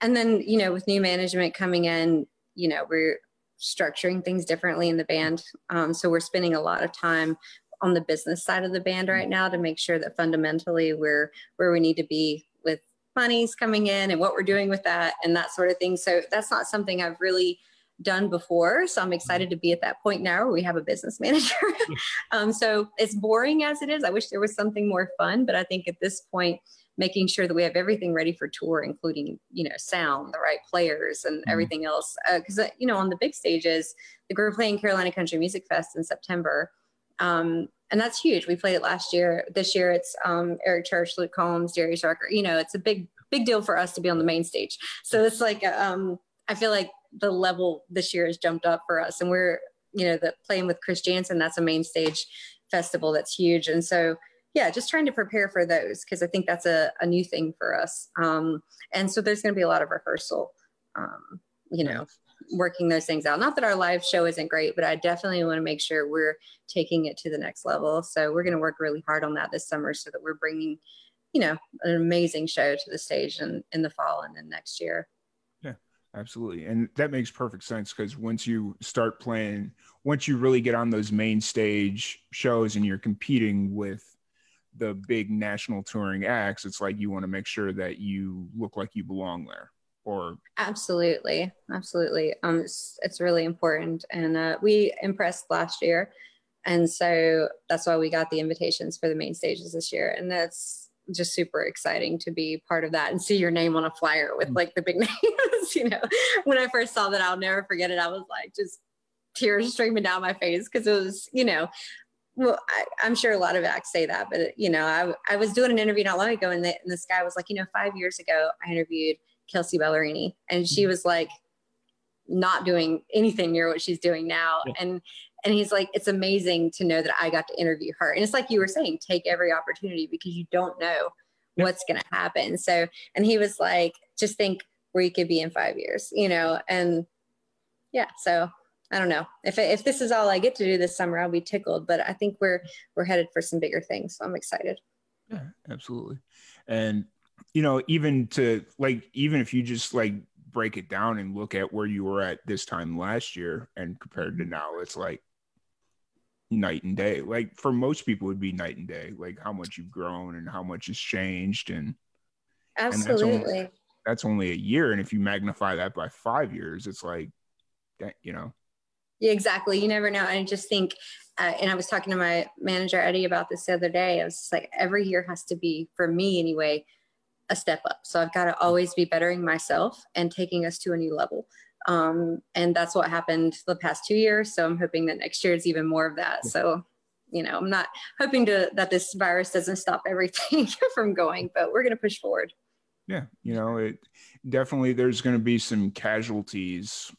and then you know with new management coming in you know we're structuring things differently in the band um, so we're spending a lot of time on the business side of the band right now to make sure that fundamentally we're where we need to be monies coming in and what we're doing with that and that sort of thing so that's not something i've really done before. So I'm excited to be at that point now where we have a business manager. um, so it's boring as it is. I wish there was something more fun, but I think at this point, making sure that we have everything ready for tour, including, you know, sound, the right players and mm-hmm. everything else. Because, uh, uh, you know, on the big stages, the group playing Carolina Country Music Fest in September. Um, and that's huge. We played it last year. This year it's um, Eric Church, Luke Combs, Darius Rucker. You know, it's a big, big deal for us to be on the main stage. So it's like, um, I feel like the level this year has jumped up for us and we're you know the playing with chris Janson. that's a main stage festival that's huge and so yeah just trying to prepare for those because i think that's a, a new thing for us um, and so there's going to be a lot of rehearsal um, you know working those things out not that our live show isn't great but i definitely want to make sure we're taking it to the next level so we're going to work really hard on that this summer so that we're bringing you know an amazing show to the stage in, in the fall and then next year Yeah, Absolutely. And that makes perfect sense because once you start playing, once you really get on those main stage shows and you're competing with the big national touring acts, it's like you want to make sure that you look like you belong there. Or absolutely, absolutely. Um, it's, it's really important, and uh, we impressed last year, and so that's why we got the invitations for the main stages this year, and that's just super exciting to be part of that and see your name on a flyer with like the big names. you know, when I first saw that, I'll never forget it. I was like, just tears streaming down my face because it was, you know, well, I, am sure a lot of acts say that, but you know, I, I was doing an interview not long ago, and, the, and this guy was like, you know, five years ago, I interviewed Kelsea Ballerini, and she mm. was like, not doing anything near what she's doing now, yeah. and and he's like, it's amazing to know that I got to interview her. And it's like you were saying, take every opportunity because you don't know yeah. what's going to happen. So, and he was like, just think where you could be in five years, you know? And yeah, so I don't know if, if this is all I get to do this summer, I'll be tickled, but I think we're, we're headed for some bigger things. So I'm excited. Yeah, absolutely. And, you know, even to like, even if you just like break it down and look at where you were at this time last year and compared to now, it's like night and day. Like for most people, it would be night and day. Like how much you've grown and how much has changed, and absolutely, and that's, only, that's, only, a year. And if you magnify that by five years, it's like, you know. Yeah, exactly. You never know. I just think, uh, and I was talking to my manager Eddie about this the other day. I was like, every year has to be for me anyway, a step up. So I've got to always be bettering myself and taking us to a new level. Um, and that's what happened the past two years. So I'm hoping that next year is even more of that. So, you know, I'm not hoping to that this virus doesn't stop everything from going, but we're going to push forward. Yeah, you know, it definitely there's going to be some casualties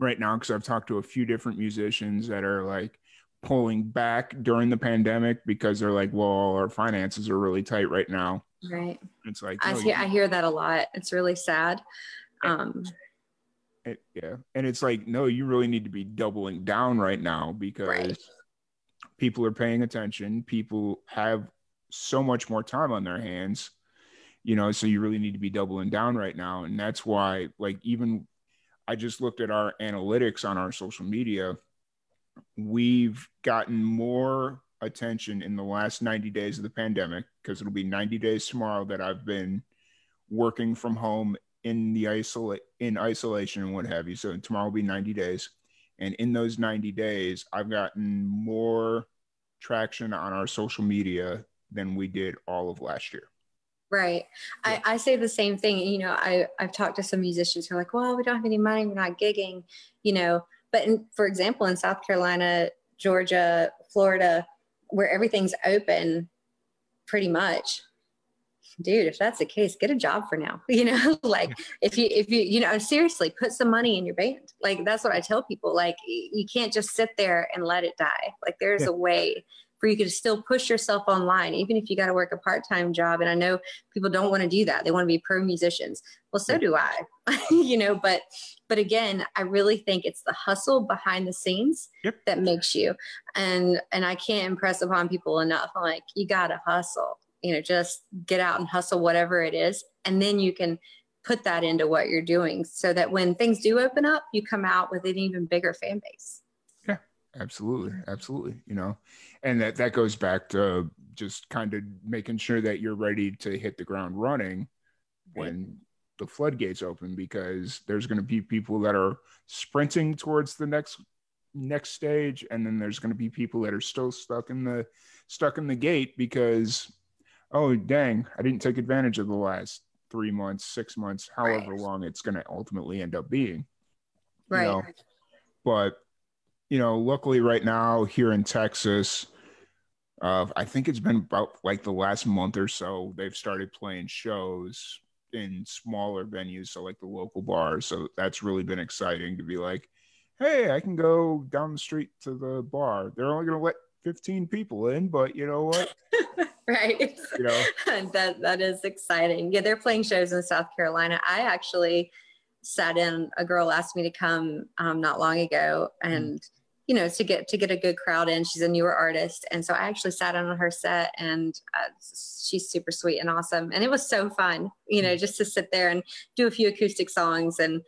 right now because I've talked to a few different musicians that are like pulling back during the pandemic because they're like, well, our finances are really tight right now. Right. It's like I, hear, I hear that a lot. It's really sad. Um, yeah. And it's like, no, you really need to be doubling down right now because right. people are paying attention. People have so much more time on their hands, you know, so you really need to be doubling down right now. And that's why, like, even I just looked at our analytics on our social media. We've gotten more attention in the last 90 days of the pandemic because it'll be 90 days tomorrow that I've been working from home in the isolate in isolation and what have you. So tomorrow will be 90 days. And in those 90 days, I've gotten more traction on our social media than we did all of last year. Right. Yeah. I, I say the same thing. You know, I, I've talked to some musicians who are like, well, we don't have any money. We're not gigging, you know, but in, for example, in South Carolina, Georgia, Florida, where everything's open pretty much, dude if that's the case get a job for now you know? Like if you if you you know seriously put some money in your band like that's what i tell people like you can't just sit there and let it die. Like there's yeah. a way for you to still push yourself online even if you got to work a part-time job. And i know people don't want to do that. They want to be pro musicians. Well so do i you know? But but again i really think it's the hustle behind the scenes yep. that makes you and and i can't impress upon people enough i'm like you gotta hustle you know just get out and hustle whatever it is and then you can put that into what you're doing so that when things do open up, you come out with an even bigger fan base. Yeah, absolutely. Absolutely. You know, and that, that goes back to just kind of making sure that you're ready to hit the ground running when the floodgates open because there's going to be people that are sprinting towards the next next stage and then there's going to be people that are still stuck in the stuck in the gate because oh dang i didn't take advantage of the last three months six months however right. long it's going to ultimately end up being right you know? but you know luckily right now here in texas uh, i think it's been about like the last month or so they've started playing shows in smaller venues so like the local bars so that's really been exciting to be like hey, I can go down the street to the bar. They're only going to let 15 people in, but you know what? right. You know, that that is exciting. Yeah, they're playing shows in South Carolina. I actually sat in. A girl asked me to come um, not long ago, mm. and mm. You know, to get to get a good crowd in. She's a newer artist, and so I actually sat on her set, and uh, she's super sweet and awesome, and it was so fun. You know, just to sit there and do a few acoustic songs and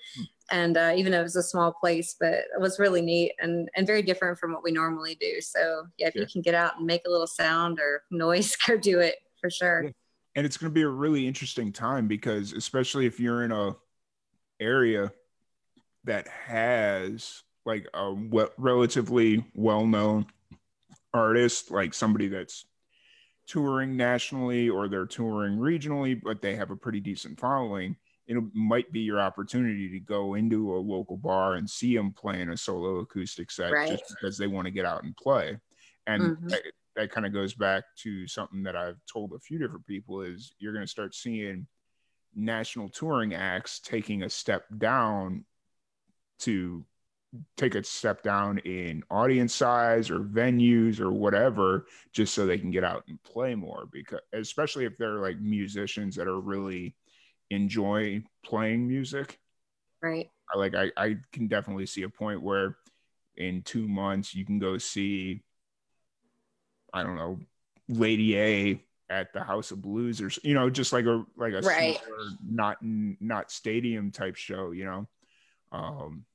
and uh, even though it was a small place but it was really neat and and very different from what we normally do so yeah if yeah. you can get out and make a little sound or noise go do it for sure yeah. and it's going to be a really interesting time because especially if you're in a area that has like a relatively well-known artist like somebody that's touring nationally or they're touring regionally but they have a pretty decent following it might be your opportunity to go into a local bar and see them playing a solo acoustic set right. just because they want to get out and play. And mm-hmm. that, that kind of goes back to something that I've told a few different people is you're going to start seeing national touring acts taking a step down to take a step down in audience size or venues or whatever just so they can get out and play more because especially if they're like musicians that are really enjoy playing music. Right. I like I, I can definitely see a point where in two months you can go see I don't know, Lady A at the House of Blues or you know, just like a like a right. not not stadium type show, you know. Um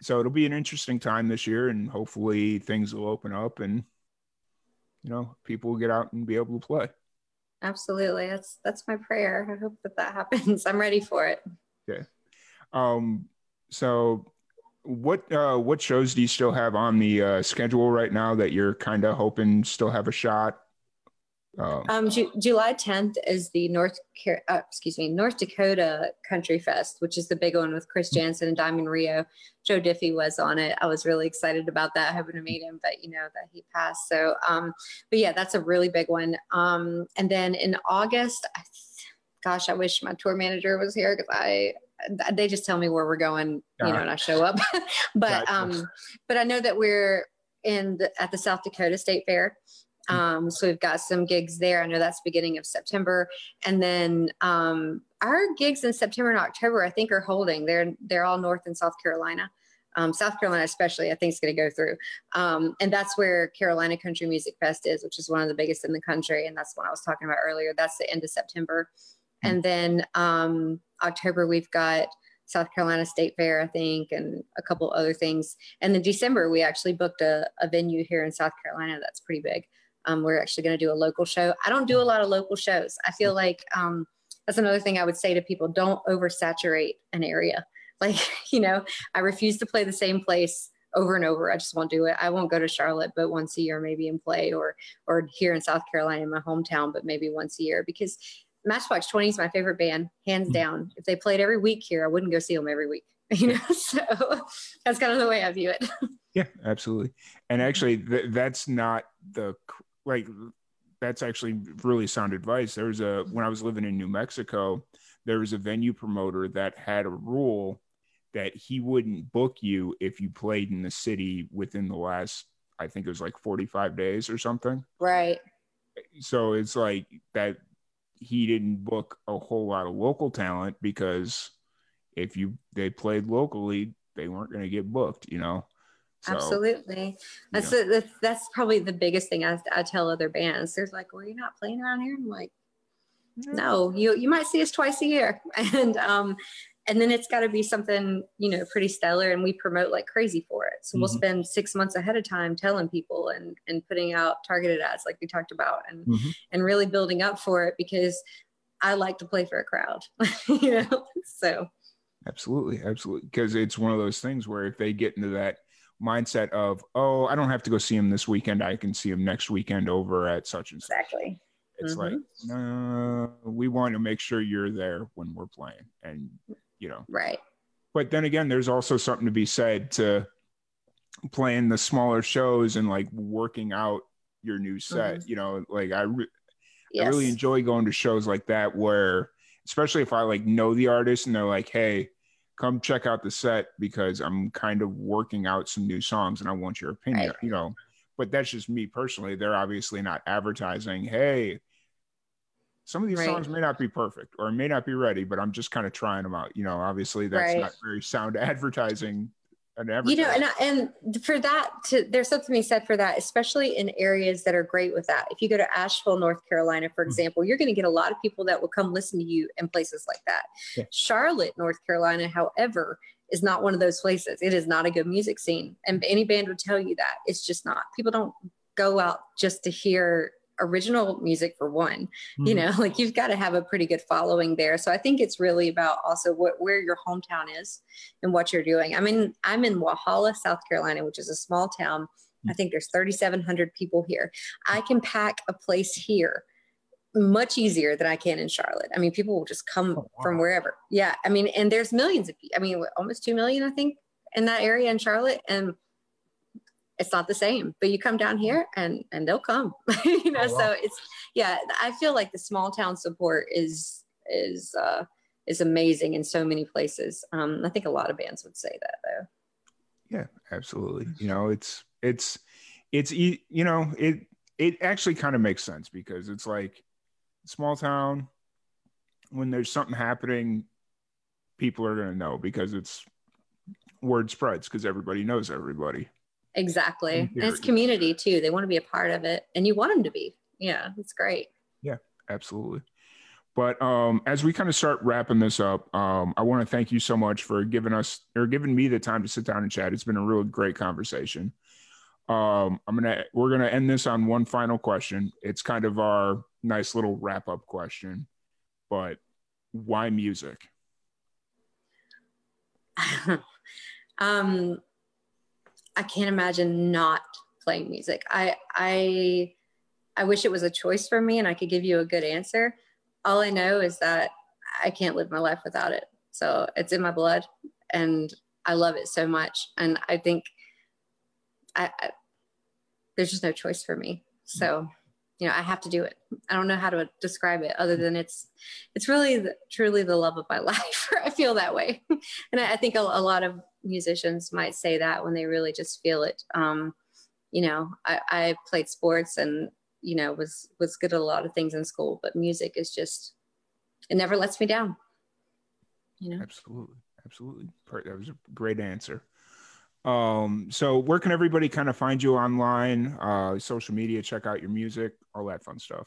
so it'll be an interesting time this year and hopefully things will open up and you know people will get out and be able to play. Absolutely. That's that's my prayer. I hope that that happens. I'm ready for it. Okay. Um so what uh what shows do you still have on the uh schedule right now that you're kind of hoping still have a shot um, um, Ju- July 10th is the North, uh, excuse me, North Dakota Country Fest, which is the big one with Chris mm-hmm. And Diamond Rio. Joe Diffie was on it. I was really excited about that, hoping to meet him, but you know that he passed. So, um, but yeah, that's a really big one. Um, and then in August, I, gosh, I wish my tour manager was here because I they just tell me where we're going, you know, and I show up. but um, but I know that we're in the, at the South Dakota State Fair um, so we've got some gigs there. I know that's beginning of September, and then um, our gigs in September and October, I think, are holding. They're they're all North and South Carolina. Um, South Carolina, especially, I think is going to go through, um, and that's where Carolina Country Music Fest is, which is one of the biggest in the country, and that's what I was talking about earlier. That's the end of September, hmm. and then um, October we've got South Carolina State Fair, I think, and a couple other things. And in December, we actually booked a, a venue here in South Carolina that's pretty big. Um, we're actually going to do a local show. I don't do a lot of local shows. I feel like um, that's another thing I would say to people: don't oversaturate an area. Like you know, I refuse to play the same place over and over. I just won't do it. I won't go to Charlotte, but once a year maybe and play, or or here in South Carolina, in my hometown, but maybe once a year because Matchbox Twenty is my favorite band, hands mm-hmm. down. If they played every week here, I wouldn't go see them every week. You know, so that's kind of the way I view it. Yeah, absolutely. And actually, th- that's not the like that's actually really sound advice. There was a when I was living in New Mexico, there was a venue promoter that had a rule that he wouldn't book you if you played in the city within the last I think it was like 45 days or something. Right. So it's like that he didn't book a whole lot of local talent because if you they played locally, they weren't going to get booked, you know. So, Absolutely. That's, a, that's, that's probably the biggest thing I, I tell other bands. There's like, "Were you're not playing around here?" I'm like, no, you you might see us twice a year, and um, and then it's got to be something you know pretty stellar, and we promote like crazy for it. So mm-hmm. we'll spend six months ahead of time telling people and and putting out targeted ads like we talked about, and mm-hmm. and really building up for it because I like to play for a crowd, you know. So absolutely, absolutely, because it's one of those things where if they get into that mindset of oh i don't have to go see him this weekend i can see him next weekend over at such and such exactly it's mm-hmm. like, no, we want to make sure you're there when we're playing. And, you know, right. But then again, there's also something to be said to playing the smaller shows and like working out your new set. Mm-hmm. You know, like I, re- yes. I really enjoy going to shows like that where, especially if I like know the artist and they're like, hey, come check out the set because I'm kind of working out some new songs and I want your opinion, right. you know but that's just me personally. They're obviously not advertising, hey, some of these right. songs may not be perfect or may not be ready, but I'm just kind of trying them out. You know, obviously that's right. not very sound advertising. An you know, and and for that, to, there's something to be said for that, especially in areas that are great with that. If you go to Asheville, North Carolina, for mm-hmm. example, mm-hmm. you're going to get a lot of people that will come listen to you in places like that. Yeah. Charlotte, North Carolina, however, is not one of those places. It is not a good music scene. And any band would tell you that. It's just not. People don't go out just to hear original music for one. Mm-hmm. You know, like you've got to have a pretty good following there. So I think it's really about also what where your hometown is and what you're doing. I mean, I'm in Walhalla, South Carolina, which is a small town. Mm-hmm. I think there's 3,700 people here. I can pack a place here much easier than I can in Charlotte. I mean, people will just come oh, wow. from wherever. Yeah. I mean, and there's millions of people. I mean, almost 2 million, I think, in that area in Charlotte. And it's not the same, but you come down here and, and they'll come, you know? Oh, wow. So it's, yeah, I feel like the small town support is, is, uh, is amazing in so many places. Um, I think a lot of bands would say that though. Yeah, absolutely. You know, it's, it's, it's, you know, it, it actually kind of makes sense because it's like, small town, when there's something happening, people are going to know because it's word spreads because everybody knows everybody. Exactly. And it's community too. They want to be a part of it and you want them to be. Yeah, it's great. Yeah, absolutely. But um, as we kind of start wrapping this up, um, I want to thank you so much for giving us or giving me the time to sit down and chat. It's been a real great conversation. Um, I'm gonna we're gonna end this on one final question. It's kind of our nice little wrap up question, but why music? um, I can't imagine not playing music. I I I wish it was a choice for me and I could give you a good answer. All I know is that I can't live my life without it. So it's in my blood and I love it so much. And I think I, I there's just no choice for me. So you know i have to do it. I don't know how to describe it other than it's it's really the, truly the love of my life. I feel that way. And I, I think a, a, lot of musicians might say that when they really just feel it. Um, you know I, I played sports and you know was was good at a lot of things in school but music is just it never lets me down. You know? Absolutely. Absolutely. That was a great answer um, so where can everybody kind of find you online, uh, social media, check out your music, all that fun stuff?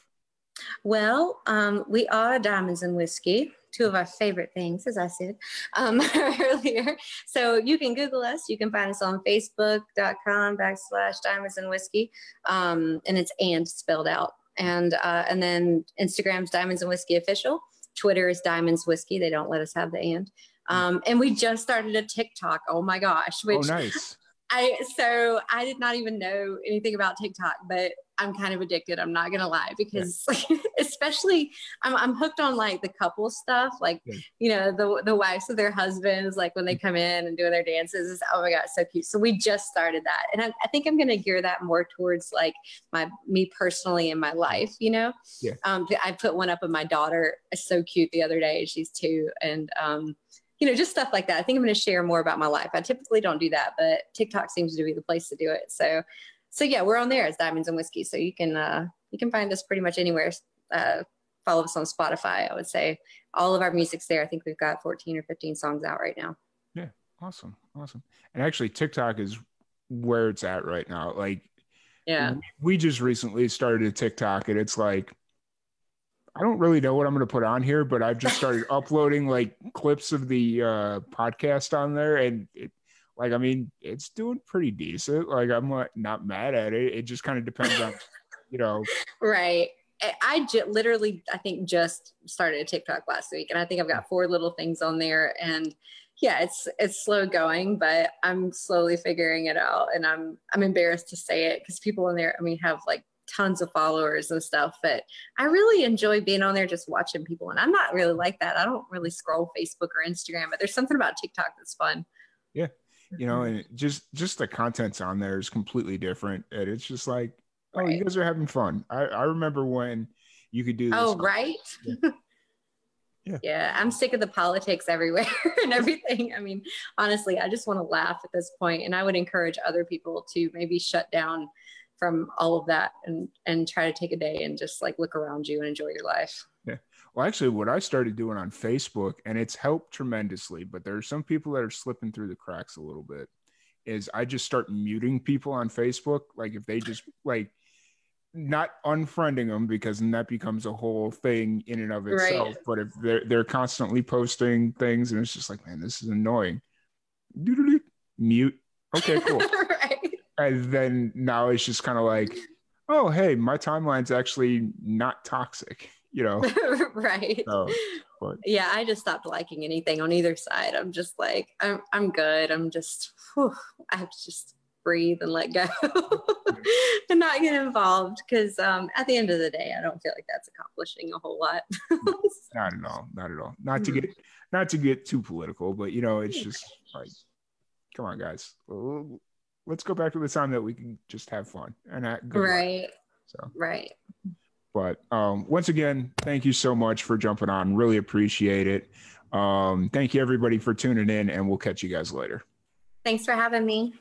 Well, um, we are Diamonds and Whiskey, two of our favorite things, as I said um, earlier. So you can Google us. You can find us on Facebook.com backslash Diamonds and Whiskey, um, and it's and spelled out. And uh, and then Instagram's Diamonds and Whiskey official. Twitter is Diamonds Whiskey. They don't let us have the and. Um, and we just started a TikTok. Oh my gosh. Which oh, nice. I so I did not even know anything about TikTok, but I'm kind of addicted. I'm not gonna lie because yeah. especially I'm I'm hooked on like the couple stuff, like yeah. you know the the wives of their husbands, like when they come in and doing their dances. Oh my god, so cute. So we just started that, and I, I think I'm gonna gear that more towards like my me personally in my life. You know, yeah. Um, I put one up of my daughter. It's so cute the other day. She's two, and um you know, just stuff like that. I think I'm going to share more about my life. I typically don't do that, but TikTok seems to be the place to do it. So, so yeah, we're on there as Diamonds and Whiskey. So you can uh, you can find us pretty much anywhere. Uh, follow us on Spotify. I would say all of our music's there. I think we've got 14 or 15 songs out right now. Yeah, awesome, awesome. And actually, TikTok is where it's at right now. Like, yeah, we just recently started a TikTok, and it's like I don't really know what I'm going to put on here, but I've just started uploading like clips of the uh, podcast on there, and it, like I mean, it's doing pretty decent. Like I'm like, not mad at it. It just kind of depends on, you know. Right. I j- literally, I think, just started a TikTok last week, and I think I've got four little things on there, and yeah, it's it's slow going, but I'm slowly figuring it out, and I'm I'm embarrassed to say it because people in there, I mean, have like tons of followers and stuff, but I really enjoy being on there just watching people, and I'm not really like that. I don't really scroll Facebook or Instagram, but there's something about TikTok that's fun. Yeah, you know, mm-hmm. and just just the content's on there is completely different, and it's just like oh, right. you guys are having fun. I, I remember when you could do this. Oh, right. Yeah. yeah. yeah. I'm sick of the politics everywhere and everything. I mean, honestly, I just want to laugh at this point, and I would encourage other people to maybe shut down from all of that and and try to take a day and just like look around you and enjoy your life. Yeah. Well, actually, what I started doing on Facebook, and it's helped tremendously, but there are some people that are slipping through the cracks a little bit. Is I just start muting people on Facebook, like if they just like not unfriending them because then that becomes a whole thing in and of itself. Right. But if they're they're constantly posting things and it's just like, man, this is annoying. Do do do mute. Okay, cool. And then now it's just kind of like, oh hey, my timeline's actually not toxic, you know. right. So. Yeah, I just stopped liking anything on either side. I'm just like, I'm I'm good. I'm just whew, I have to just breathe and let go and not get involved because um, at the end of the day i don't feel like that's accomplishing a whole lot not at all not at all not to get not to get too political but you know it's just like come on guys let's go back to the time that we can just have fun and right. So. Right. But um, once again thank you so much for jumping on. Really appreciate it. Um, thank you everybody for tuning in and we'll catch you guys later. Thanks for having me